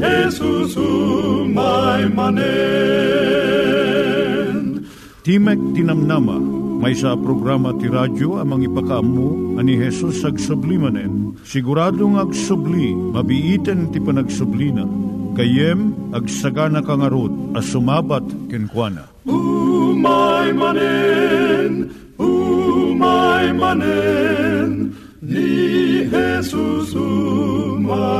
Jesus umay manen. Timek Tinamnama, may sa programa ti radyo amang ipakaamu ani Hesus ag sublimanen. Siguradong ag subli, mabiiten ti panagsublina. Kayem ag sagana kangarot as sumabat kenkwana. Umay manen, umay manen, ni Jesus umay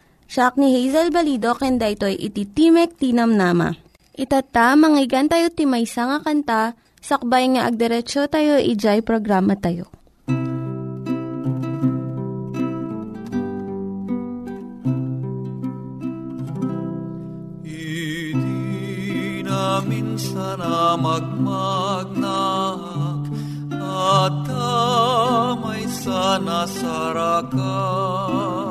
Siya ni Hazel Balido, kenda ito'y iti Timek Tinam Nama. Itata, manggigan tayo timaysa nga kanta, sakbay nga agderetsyo tayo, ijay programa tayo. Idi na minsan na magmagnak at damay sana sarakan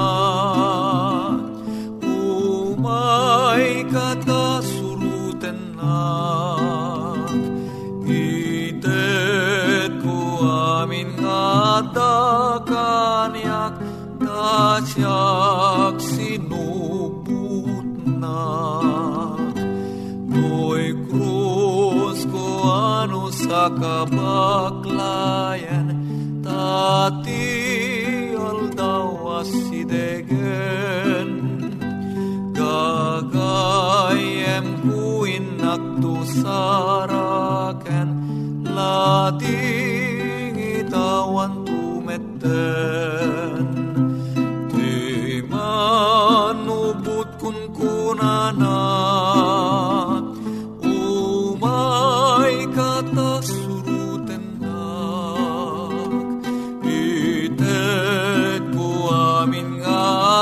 ano sa kabaklayan Tati aldaw asidegen Gagayem kuin nakto saraken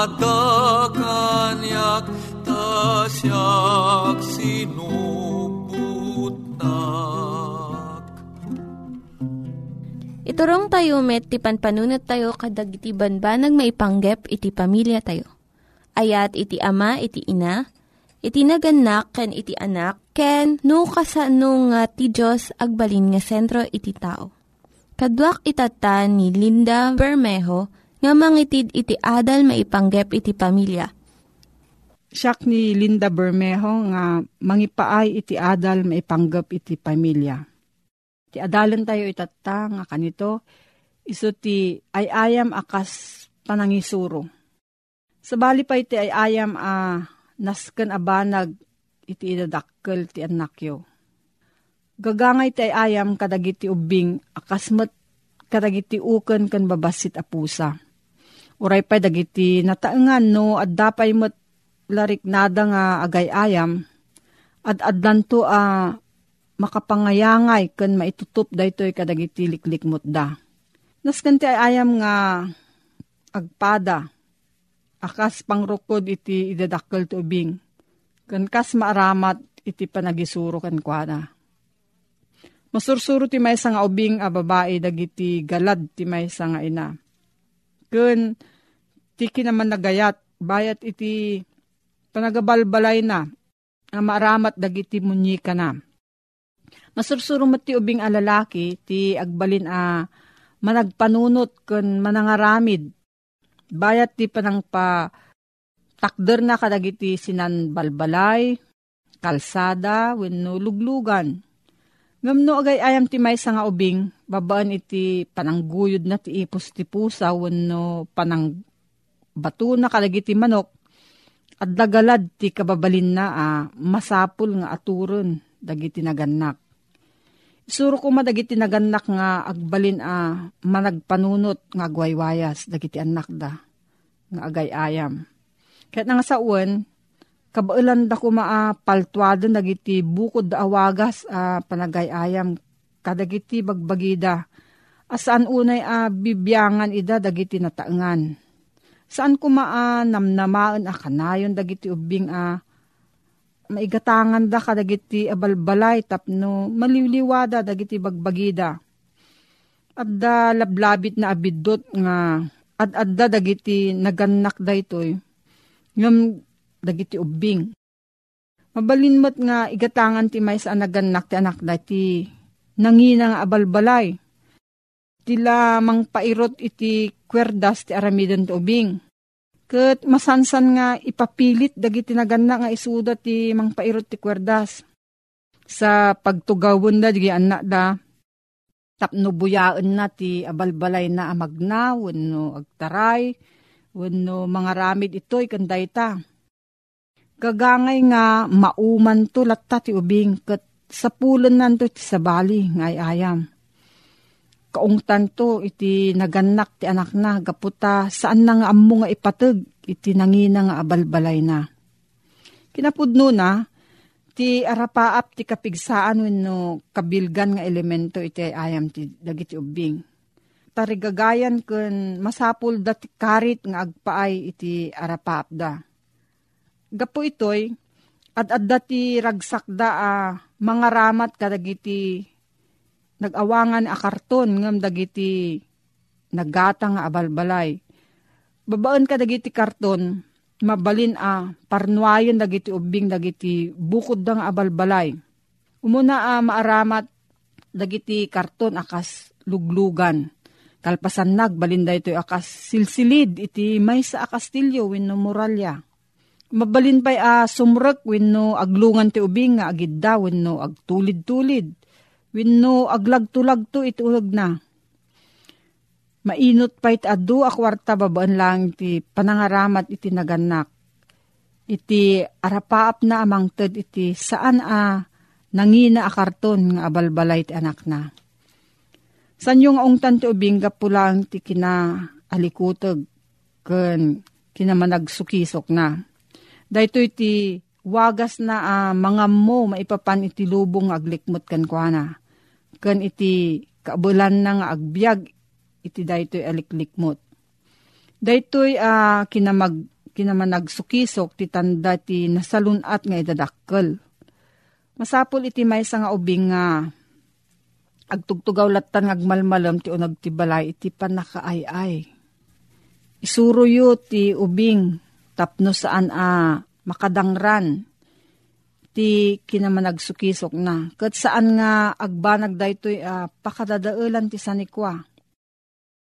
nga da kanyak Tasyak sinubut nak Iturong tayo met, ti panpanunat tayo kadag iti banbanag maipanggep iti pamilya tayo. Ayat iti ama, iti ina, iti naganak, ken iti anak, ken no kasano nga ti Diyos agbalin nga sentro iti tao. Kaduak itata ni Linda Bermejo nga mangitid iti adal maipanggep iti pamilya. Siyak ni Linda Bermejo nga mangipaay iti adal maipanggap iti pamilya. Ti adalan tayo itata nga kanito, iso ti ayayam akas panangisuro. Sabali pa iti ayayam a nasken abanag iti idadakkel ti anakyo. Gagangay ti ayayam kadagiti ubing akas met kadagiti uken ken babasit a pusa. Uray pa dagiti nataengan no at dapay met larik nada nga agay-ayam at adlanto a makapangayangay ken maitutup daytoy kadagiti liklikmot da. Nas kanti ay ayam nga agpada akas pangrukod iti idadakkel ti ubing. Kan kas maaramat iti panagisuro kan kuana. Masursuro ti may nga ubing a babae dagiti galad ti may nga ina. Kun ti kinaman nagayat bayat iti panagabalbalay na a maaramat dagiti munyika na. Masursuro ti ubing a lalaki ti agbalin a managpanunot kun manangaramid bayat ti panang pa takder na kadagiti sinan balbalay, kalsada, wenno luglugan. Ngamno agay ayam ti may nga ubing, babaan iti panangguyod na ti ipos ti pusa, wenno panang bato na kalagiti manok, at dagalad ti kababalin na ah, masapul nga aturon, dagiti naganak. Isuro ko madagiti naganak nga agbalin a ah, managpanunot nga agwaywayas, dagiti anak da, nga agay ayam. Kaya nga sa uwan, kabailan da ko maapaltuado nagiti bukod da awagas a uh, panagayayam kadagiti bagbagida. Asaan unay a uh, bibyangan ida dagiti nataengan. Saan ko maa namnamaan a kanayon dagiti ubing a uh, maigatangan da kadagiti abalbalay tapno maliliwada dagiti bagbagida. At da lablabit na abidot nga at adda dagiti naganak da itoy. Ngam dagiti ubing. Mabalinmat nga igatangan ti may sa naganak ti anak da ti nangina nga abalbalay. Tila mang pairot iti kwerdas ti aramidon ti ubing. Kat masansan nga ipapilit dagiti naganak nga isuda ti mang pairot ti kwerdas. Sa pagtugawon da, di anak da, tapno buyaan na ti abalbalay na amagna, wano agtaray, wano mga ramid ito'y kanday ta Gagangay nga mauman to latta ti ubing kat sa pulon nanto ti sabali ngay ayam. Kaungtan to iti naganak ti anak na gaputa saan na nga ammo nga ipatag iti nangina nga abalbalay na. Kinapudno na ti arapaap ti kapigsaan wenno kabilgan nga elemento iti ayam ti dagiti ubing. Tarigagayan kun masapul dati karit nga agpaay iti arapaap da Gapo itoy, at adda ti ragsak da ah, mga ramat kadagiti nagawangan a karton ngam dagiti nagata nga abalbalay. Babaan ka dagiti karton, mabalin a parnuayon dagiti ubing dagiti bukod da nga abalbalay. Umuna a maaramat dagiti karton akas luglugan. Kalpasan nagbalin da ito akas silsilid iti may sa akastilyo win no muralya Mabalin pa'y a sumrek wenno aglungan ti ubing nga agidda wenno agtulid-tulid. Wenno aglag-tulagto itulag na. Mainot pa iti adu a kwarta babaan lang ti panangaramat iti naganak. Iti arapaap na amang ted iti saan a nangina a karton nga abalbalay ti anak na. San yung ungtan ti ubing pulang ti kina alikutog ken kinamanagsukisok na Dahito iti wagas na uh, mga mo maipapan iti lubong aglikmot kan kuana. Kan iti kaabulan na nga agbyag iti daytoy aliklikmot. Daytoy uh, kinamag kinamanagsukisok ti tanda ti nasalunat nga idadakkel. Masapol iti may nga ubing nga agtugtugaw latan ngagmalmalam ti unag ti balay iti panakaayay. Isuro yu ti ubing tapno saan a makadangran ti kinamanagsukisok na. Kat saan nga agbanag daytoy uh, pakadadaulan ti sanikwa.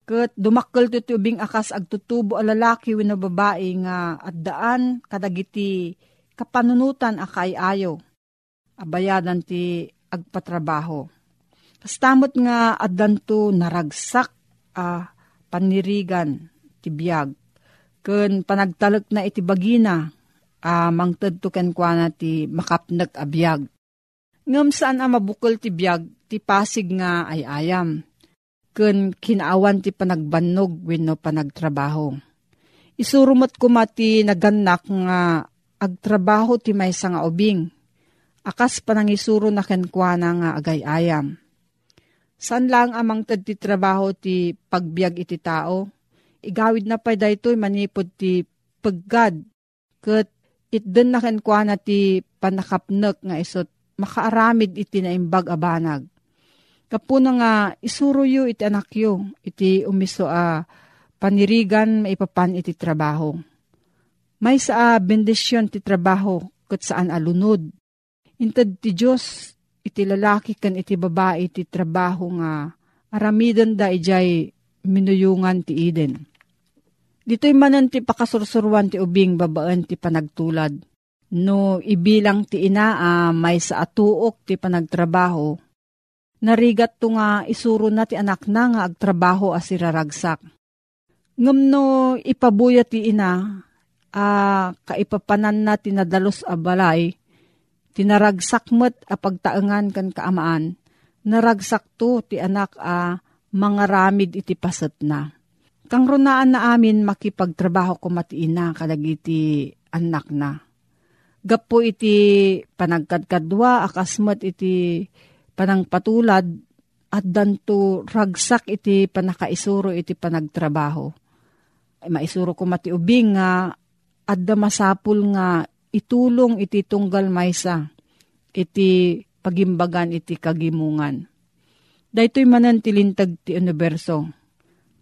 Kat dumakkel ti tubing akas agtutubo a lalaki wino babae nga at daan kadagiti kapanunutan akay ayo. Abayadan ti agpatrabaho. Kastamot nga addanto naragsak a uh, panirigan ti biyag Kun panagtalek na iti bagina, uh, mangtad to ken kwa ti makapnag abiyag. Ngam saan ang mabukol ti biyag, ti pasig nga ay ayam. Kun kinaawan ti panagbannog wenno panagtrabaho. Isurumot ko mati naganak nga agtrabaho ti may nga ubing. Akas panangisuro na kenkwana nga agay ayam. San lang amang tad trabaho ti pagbiag iti tao? Igawid na pa daytoy manipod ti paggad. Kat itden na kenkwa na ti panakapnek nga isot makaaramid iti na imbag abanag. Kapuna nga isuro yu iti anak yu, iti umiso a panirigan maipapan iti trabaho. May sa bendisyon ti trabaho kat saan alunod. Intad ti Diyos iti lalaki kan iti babae iti trabaho nga aramidan da ijay minuyungan ti Eden. Dito'y manan ti pakasursurwan ti ubing babaan ti panagtulad. No ibilang ti ina uh, may sa atuok ti panagtrabaho, narigat to nga isuro na ti anak na nga agtrabaho as iraragsak. Ngam no ipabuya ti ina, uh, kaipapanan na tinadalos a balay, tinaragsak met a pagtaengan kan kaamaan, naragsak to ti anak a uh, mga ramid iti paset na. Kang runaan na amin makipagtrabaho ko matiina kadagiti anak na. Gapo iti panagkadkadwa akasmat iti panangpatulad at danto ragsak iti panakaisuro iti panagtrabaho. Ay, maisuro ko mati ubing nga adda masapul nga itulong iti tunggal maysa iti pagimbagan iti kagimungan. Daytoy manan tilintag ti universo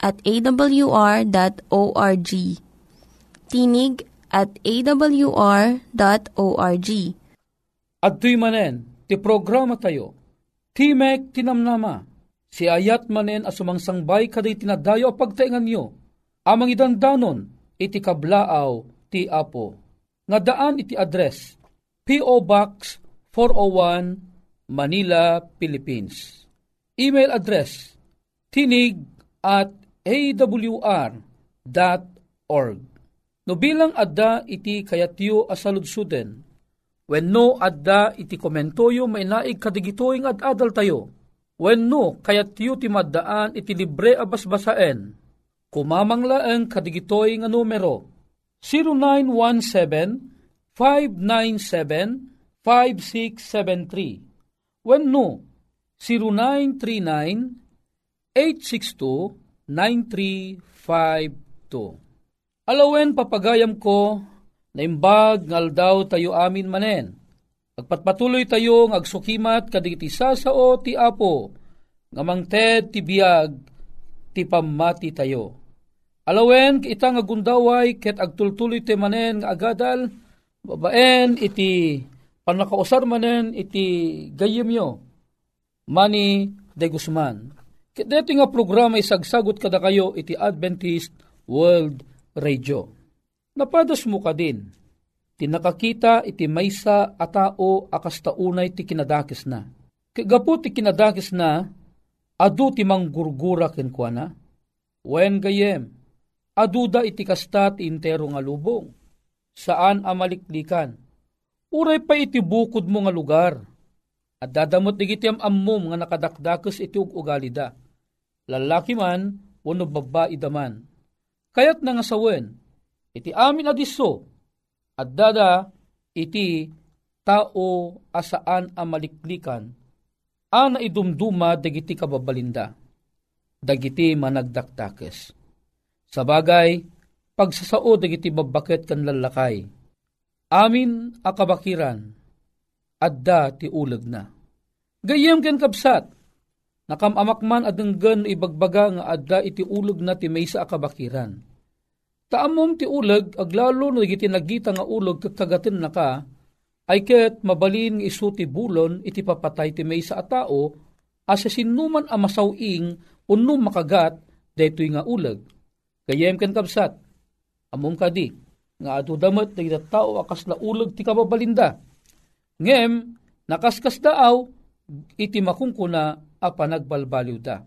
at awr.org. Tinig at awr.org. At tuy manen, ti programa tayo, Timek Tinamnama, si ayat manen asumangsangbay kaday tinadayo pagtaingan nyo, amang idandanon, iti kablaaw ti Apo. Nga daan iti address, P.O. Box 401, Manila, Philippines. Email address, tinig at awr.org. No bilang adda iti kayatyo asaludsuden, when no adda iti komentoyo may naig kadigitoing ad adal tayo, when no kayatyo ti maddaan iti libre abasbasaen, kumamanglaeng kadigitoy nga numero 0917-597-5673 when no 0939 862 9352. Alawen papagayam ko na imbag ngal tayo amin manen. Agpatpatuloy tayo ng agsukimat kadigiti sao ti apo nga mangted ti biyag ti pamati tayo. Alawen kita nga gundaway ket agtultuloy ti manen nga agadal babaen iti panakausar manen iti gayem Mani de Guzman. Dito nga programa isagsagot kada kayo iti Adventist World Radio. Napadas mo ka din. Tinakakita iti maysa a tao akas taunay ti kinadakis na. Kagapo ti kinadakis na, adu ti manggurgura kenkwana. Wen gayem, aduda iti kasta ti intero nga lubong. Saan amaliklikan? Uray pa iti bukod mo nga lugar. At dadamot digiti am ammom nga nakadakdakes iti ugalida lalaki man, wano babae daman. Kayat nga sawen, iti amin adiso, at dada iti tao asaan amaliklikan, ana idumduma dagiti kababalinda, dagiti managdaktakes. Sa bagay, pagsasao dagiti babaket kan lalakay, amin akabakiran, adda ti ulag na. Gayem ken kapsat, Nakamamakman adenggan ibagbaga nga adda iti ulog na ti maysa akabakiran. Taamom ti ulag aglalo no iti nagita nga ulog kakagatin na ka, ay ket mabalin isu ti bulon iti papatay ti may sa atao asa sinuman a masawing unno makagat daytoy nga uleg. Kayem ken kapsat, amom kadi, nga adu damat dagiti tao akas na uleg ti kababalinda. Ngem, nakaskas daaw, iti makungkuna a panagbalbaliw da.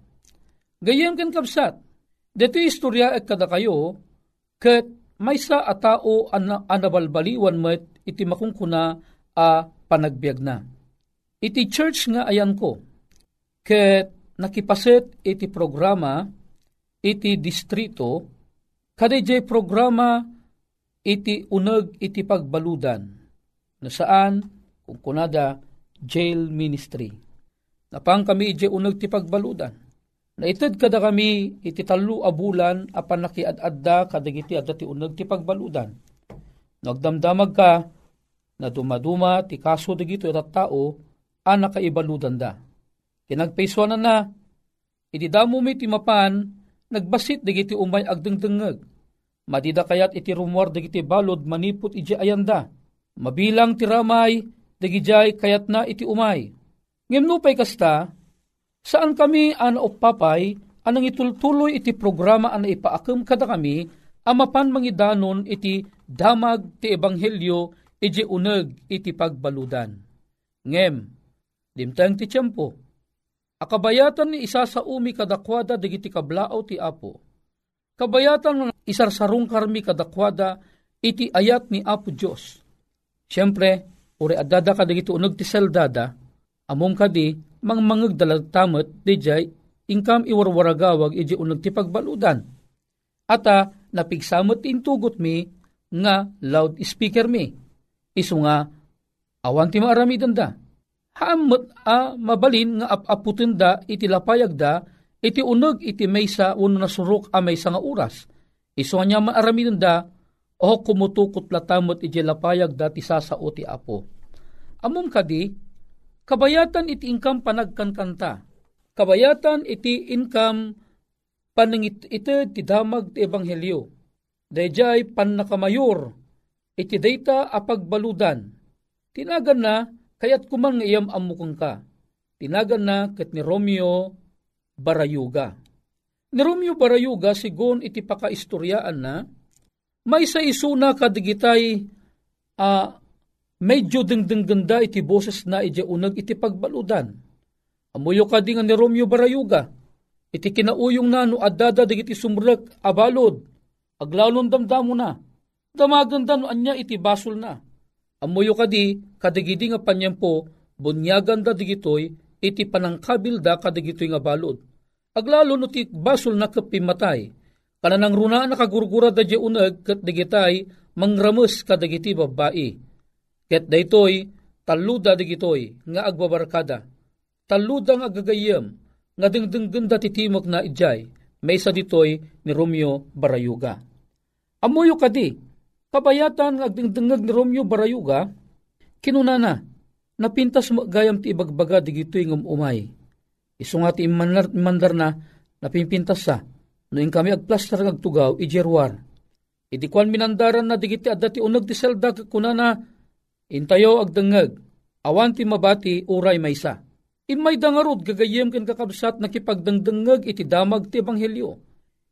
Gayem ken kapsat, dito istorya at kada kayo, ket may sa a an anabalbaliwan met iti makungkuna a panagbiag na. Iti church nga ayan ko, ket nakipaset iti programa iti distrito, kadayjay programa iti uneg iti pagbaludan, na saan, kung kunada, jail ministry. Napang kami iti uneg ti pagbaludan. Naitid kada kami iti talo abulan apan nakiad-adda kadagiti adda ti uneg ti pagbaludan. Nagdamdamag ka na dumaduma ti kaso dagito iti tao a nakaibaludan da. Kinagpaiswanan na, iti damo mi ti mapan, nagbasit dagiti umay agdengdengeg. Madida kayat iti rumor dagiti balod manipot iti ayanda. Mabilang ti ramay, dagijay kayat na iti umay. Ngimnupay kasta, saan kami ana papay, anang itultuloy iti programa ana ipaakam kada kami, amapan mangidanon iti damag ti ebanghelyo iti uneg iti pagbaludan. Ngem, dimtang ti tiyempo, akabayatan ni isa sa umi kadakwada digiti kablao ti apo. Kabayatan ng isarsarong karmi kadakwada iti ayat ni Apo Diyos. Siyempre, uri adada ka digiti uneg ti seldada, amom kadi mang mangeg dalagtamet dijay ingkam iwarwaragawag iji uneg ti pagbaludan. Ata napigsamot intugot mi nga loud speaker mi. Isu nga awan ti maaramidan da. Haamot a mabalin nga apaputin da iti lapayag da iti uneg iti maysa uno nasurok a maysa nga oras. Isu nga maaramidan da o kumutukot latamot iti lapayag da ti sasao ti apo. Amom kadi, kabayatan iti income panagkankanta. Kabayatan iti income panangit iti ti damag ti ebanghelyo. Dayjay pan nakamayor iti data apagbaludan. Tinagan na kayat kuman nga iyam amukang ka. Tinagan na ket ni Romeo Barayuga. Ni Romeo Barayuga sigon iti pakaistoryaan na may sa isuna kadigitay uh, medyo dengdeng ganda iti boses na iti unag iti pagbaludan. Amuyo ka di nga ni Romeo Barayuga, iti kinauyong na no adada digiti sumrek abalod, aglalon damdamo na, damaganda no anya iti basol na. Amuyo ka di, kadigidi nga panyempo, bunyagan da digitoy, iti panangkabil da kadigitoy nga balod. Aglalo no ti basol na kapimatay, kananang runa nakagurgura da di unag kat digitay, mangramus kadagiti babae. Ket daytoy, taluda digitoy, nga agbabarkada. Taluda nga agagayam, nga dingdingganda titimok na ijay, may ditoy ni Romeo Barayuga. Amuyo kadi, kabayatan nga agdingdingag ni Romeo Barayuga, kinunana, napintas mo gayam ti ibagbaga digitoy ng umay. Iso nga ti imandar, imandar na, napimpintas sa, noing kami agplaster ng agtugaw, ijerwar. Iti kwan minandaran na digiti adda ti unag ti selda kunana, intayo agdangag, awan ti mabati uray maysa. Imay dangarod gagayem ken kakabsat nakipagdangdangag iti damag ti ebanghelyo.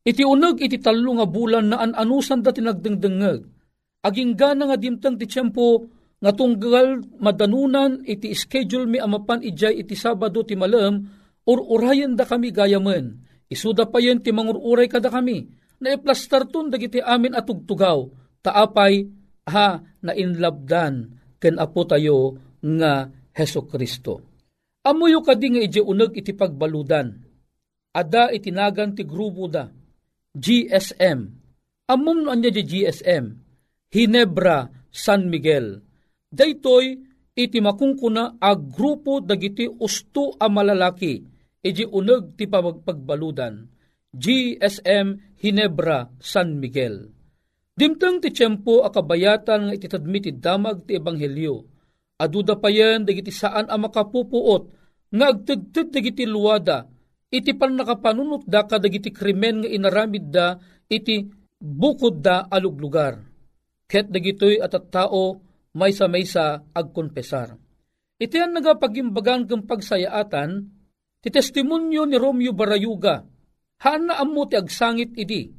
Iti unag iti talo nga bulan na an-anusan da tinagdangdangag. Aging gana nga dimtang ti tiyempo nga tunggal madanunan iti schedule mi amapan ijay iti Sabado ti malam or urayan da kami gayamen. Isuda pa yen ti mangururay kada kami na iplastar tun dagiti amin at tugtugaw. Taapay ha na inlabdan ken apo tayo nga Heso Kristo. Amuyo kadi nga iti uneg iti pagbaludan. Ada itinagan ti grupo da. GSM. Amum no anya di GSM. Hinebra San Miguel. Daytoy iti makungkuna a grupo dagiti usto a malalaki iti uneg ti pagbaludan. GSM Hinebra San Miguel. Dimtang ti tiyempo a kabayatan nga ititadmi ti damag ti ebanghelyo Aduda pa yan, dagiti saan ang makapupuot, nga agtagtag dagiti luwada, iti pan nakapanunot da ka dagiti krimen nga inaramid da, iti bukod da alug lugar. Ket dagitoy at at tao, may sa may sa agkonpesar. Iti ang nagapagimbagan kang pagsayaatan, ti testimonyo ni Romeo Barayuga, haan na amo ti agsangit idi,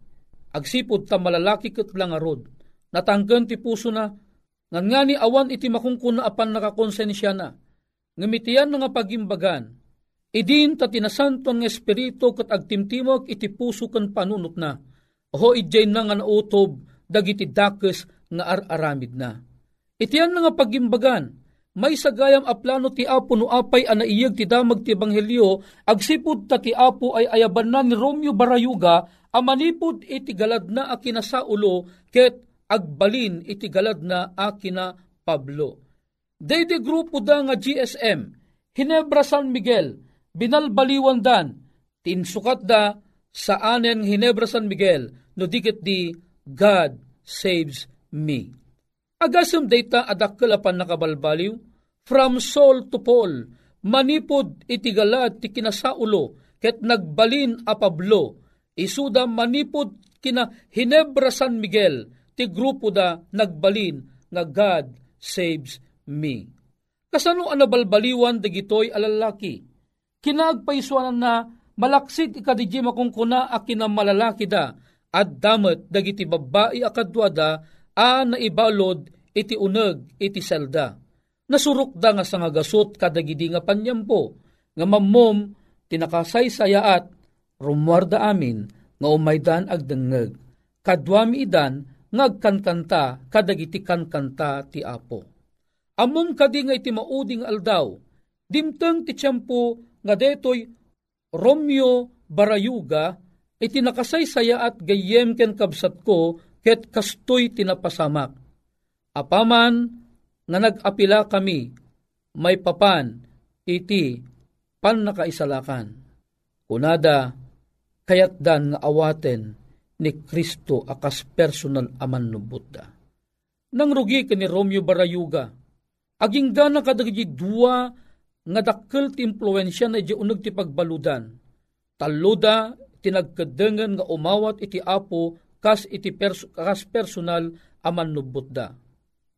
agsipod ta malalaki kat lang arod, natanggan ti puso na, ngan nga ni awan iti makungkuna apan nakakonsensya na, ngamitian nga pagimbagan, idin ta tinasanton ng espiritu kat agtimtimog iti puso kan panunot na, ho idjay na nga nautob, dagiti dakes nga ar-aramid na. Itiyan nga pagimbagan, may sagayam a plano ti Apo no apay anaiyag ti damag ti Ebanghelyo, agsipud ta ti Apo ay ayaban na ni Romeo Barayuga, amanipod iti galad na akina sa ulo, ket agbalin iti galad na akina Pablo. Daydi grupo da nga GSM, Hinebra San Miguel, binalbaliwan dan, tinsukat da sa anen Hinebra San Miguel, no dikit di God saves me. Agasam data adakkel apan nakabalbaliw, from Saul to Paul, manipod itigalad ti kinasaulo, ket nagbalin a Pablo, isuda manipod kina Hinebra San Miguel, ti grupo da nagbalin nga God saves me. Kasano ang nabalbaliwan dagitoy alalaki? Kinagpaisuanan na malaksid ikadijima kung kuna a kinamalalaki da, at damat dagiti babae akadwada a naibalod iti uneg iti selda. Nasurok da nga sa nga gasot kadagidi nga panyampo, nga mammom tinakasaysayaat rumwarda amin nga umaydan agdengeg. Kadwami idan ngagkankanta kadagiti kankanta ti apo. Amom kadi nga iti mauding aldaw, dimteng ti tiyempo nga detoy Romeo Barayuga iti nakasaysaya at gayem ken kabsat ko ket kastoy tinapasamak Apaman nga nag-apila kami, may papan, iti, pan nakaisalakan. Kunada, kayat dan nga awaten ni Kristo akas personal aman no Buddha. Nang rugi ka ni Romeo Barayuga, aging gana kadagiti dua nga dakkel ti impluensya na di unag ti pagbaludan. Taluda tinagkadengan nga umawat iti apo kas iti pers- kas personal aman no Buddha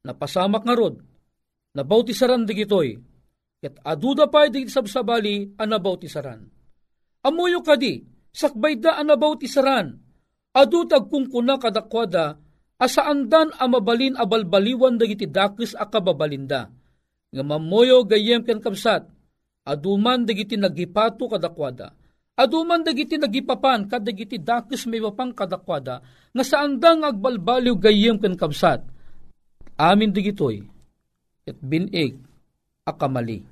napasamak nga rod, nabaw ti saran digitoy, ket aduda pa di sabsabali anabaw ti saran. Amuyo kadi, sakbay da anabaw ti saran, adutag kung kuna kadakwada, asaandan amabalin abalbaliwan dagiti dakis akababalinda. Nga mamoyo gayem ken kamsat, aduman dagiti nagipato kadakwada, aduman dagiti nagipapan kadagiti dakis may mapang kadakwada, nga saandang agbalbaliw gayem ken kamsat, Amin digitoy, at binig, akamali.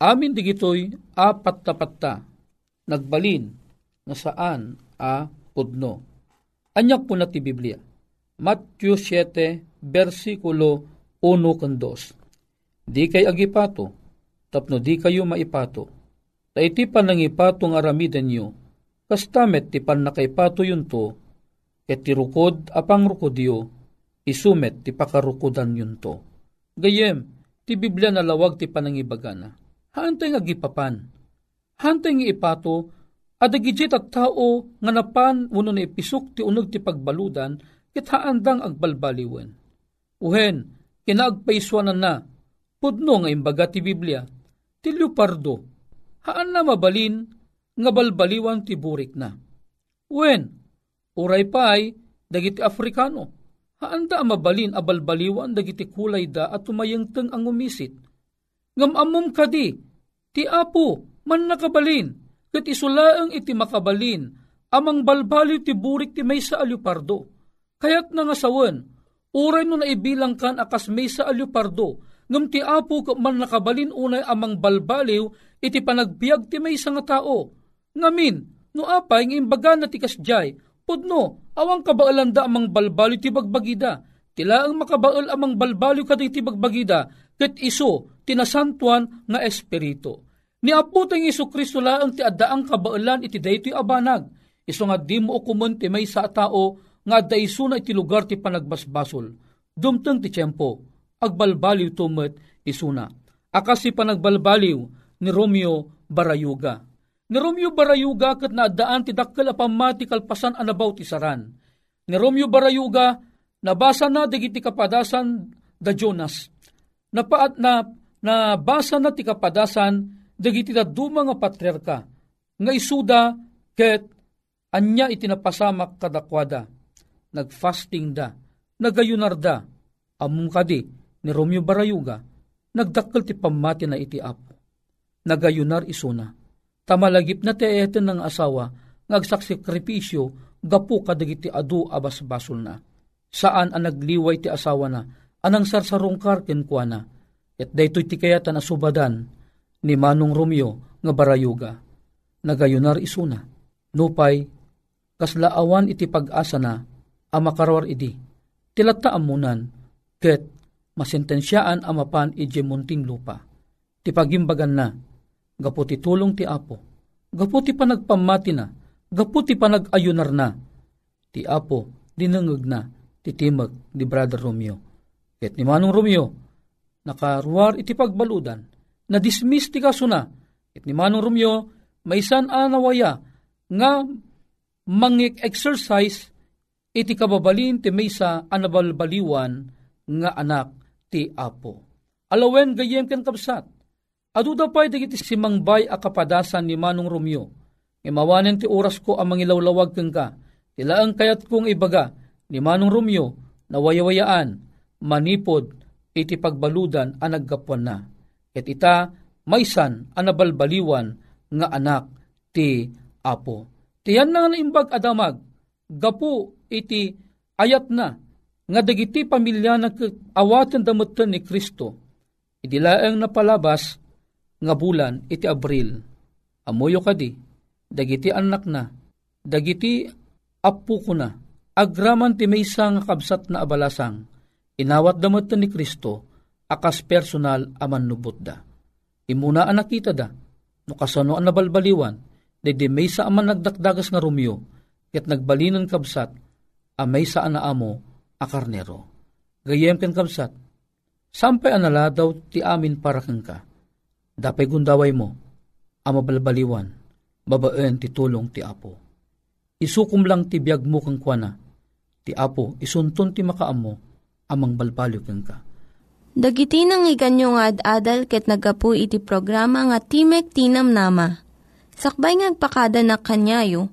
Amin digitoy, apat tapatta, nagbalin, na saan a pudno. Anyak po na ti Biblia. Matthew 7, versikulo 1 kan 2. Di kay agipato, tapno di kayo maipato. Ta iti panangipato nga aramiden nyo, kastamet ti pan nakaipato yun to, ket ti rukod apang rukodyo, isumet ti pakarukudan yun to. Gayem, ti Biblia na lawag ti panangibagana. Haantay nga gipapan. Haantay nga ipato, adagijit at tao nga napan uno na ipisok ti unog ti pagbaludan, kit haandang agbalbaliwen. Uhen, kinaagpaiswanan na, pudno nga imbaga ti Biblia, ti leopardo, haan na mabalin, nga balbaliwan ti burik na. Uwen, uray pay, dagiti Afrikano, Haanda mabalin abalbaliwan dagiti kulay da at tumayengteng ang umisit. Ngamamom kadi, ti apo, man nakabalin, kat isulaang iti makabalin, amang balbaliw ti burik ti may sa alupardo. Kayat na nga sawan, uray no naibilang kan akas may sa alupardo, ngam ti apo man nakabalin unay amang balbaliw, iti panagbiag ti may nga tao. Ngamin, no apay ng imbaga na ti kasjay, pudno, awang kabaalanda amang balbalo ti bagbagida. Tila ang makabaal amang balbalo kaday ti bagbagida, ket iso tinasantuan nga espiritu. Ni Apo tayong Iso Kristo laang ti addaang kabaalan iti daytoy abanag. Iso nga di mo ukumun ti may sa tao nga daiso na iti lugar ti panagbasbasol. Dumteng ti tiyempo, agbalbaliw tumet isuna. Akas si panagbalbaliw ni Romeo Barayuga Ni Romeo Barayuga kat naadaan ti dakkel a pamati kalpasan anabaw ti saran. Ni Romeo Barayuga nabasa na digiti kapadasan da Jonas. Napaat na na basa na ti kapadasan dagiti da duma nga patriarka nga isuda ket anya itinapasamak kadakwada. Nagfasting da, nagayunar da, among kadi ni Romeo Barayuga, nagdakkel ti pamati na iti apo. Nagayunar isuna, tamalagip na ti eten ng asawa, ngagsaksikripisyo, gapu kadagiti adu abas basol na. Saan ang nagliway ti asawa na, anang sarsarong karken kwa na, at daytoy ti kayatan asubadan, ni Manong Romeo nga Barayuga. Nagayunar isuna, nupay, kaslaawan iti pag-asa na, amakarawar idi, tilata amunan, ket masentensyaan amapan ije munting lupa. Ti pagimbagan na, gapu ti tulong ti apo, gapu ti panagpamati na, gapu ti panagayunar na, ti apo dinangag na, ti timag ni Brother Romeo. Ket ni Manong Romeo, nakaruar iti pagbaludan, na dismiss ti kaso na, ket ni Manong Romeo, maisan anawaya, nga mangik-exercise iti kababalin ti maysa anabalbaliwan nga anak ti apo. Alawen gayem ken kapsat. Adu da pay dagiti simangbay a kapadasan ni Manong Romeo. Imawanen ti oras ko ang mangilawlawag keng ka. Tilaang kayat kong ibaga ni Manong Romeo na wayawayaan, manipod, iti pagbaludan ang naggapuan na. Ket ita, maysan anabalbaliwan nga anak ti apo. Tiyan na nga imbag adamag, gapu iti ayat na, nga dagiti pamilya awatan damutan ni Kristo, idilaeng napalabas nga bulan iti Abril. Amoyo kadi, dagiti anak na, dagiti apu ko na, agraman ti may nga kabsat na abalasang, inawat damutan ni Kristo, akas personal aman nubot da. Imuna ang nakita da, no kasano ang nabalbaliwan, Dede may sa aman nagdakdagas nga Romeo, ket nagbalinan kabsat, a may sa amo a karnero. Gayem ken kabsat, sampay anala daw ti amin para kang ka. Dapay gundaway mo, ama balbaliwan, babaen ti tulong ti apo. Isukum lang ti biyag mo kang kwana, ti apo isunton ti makaamo, amang balbalyo kang ka. Dagiti nang iganyo nga ad-adal ket nagapu iti programa nga Timek Tinam Nama Sakbay ngagpakada na kanyayo,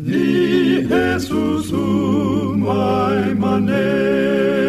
ni Jesusu um, mai manera.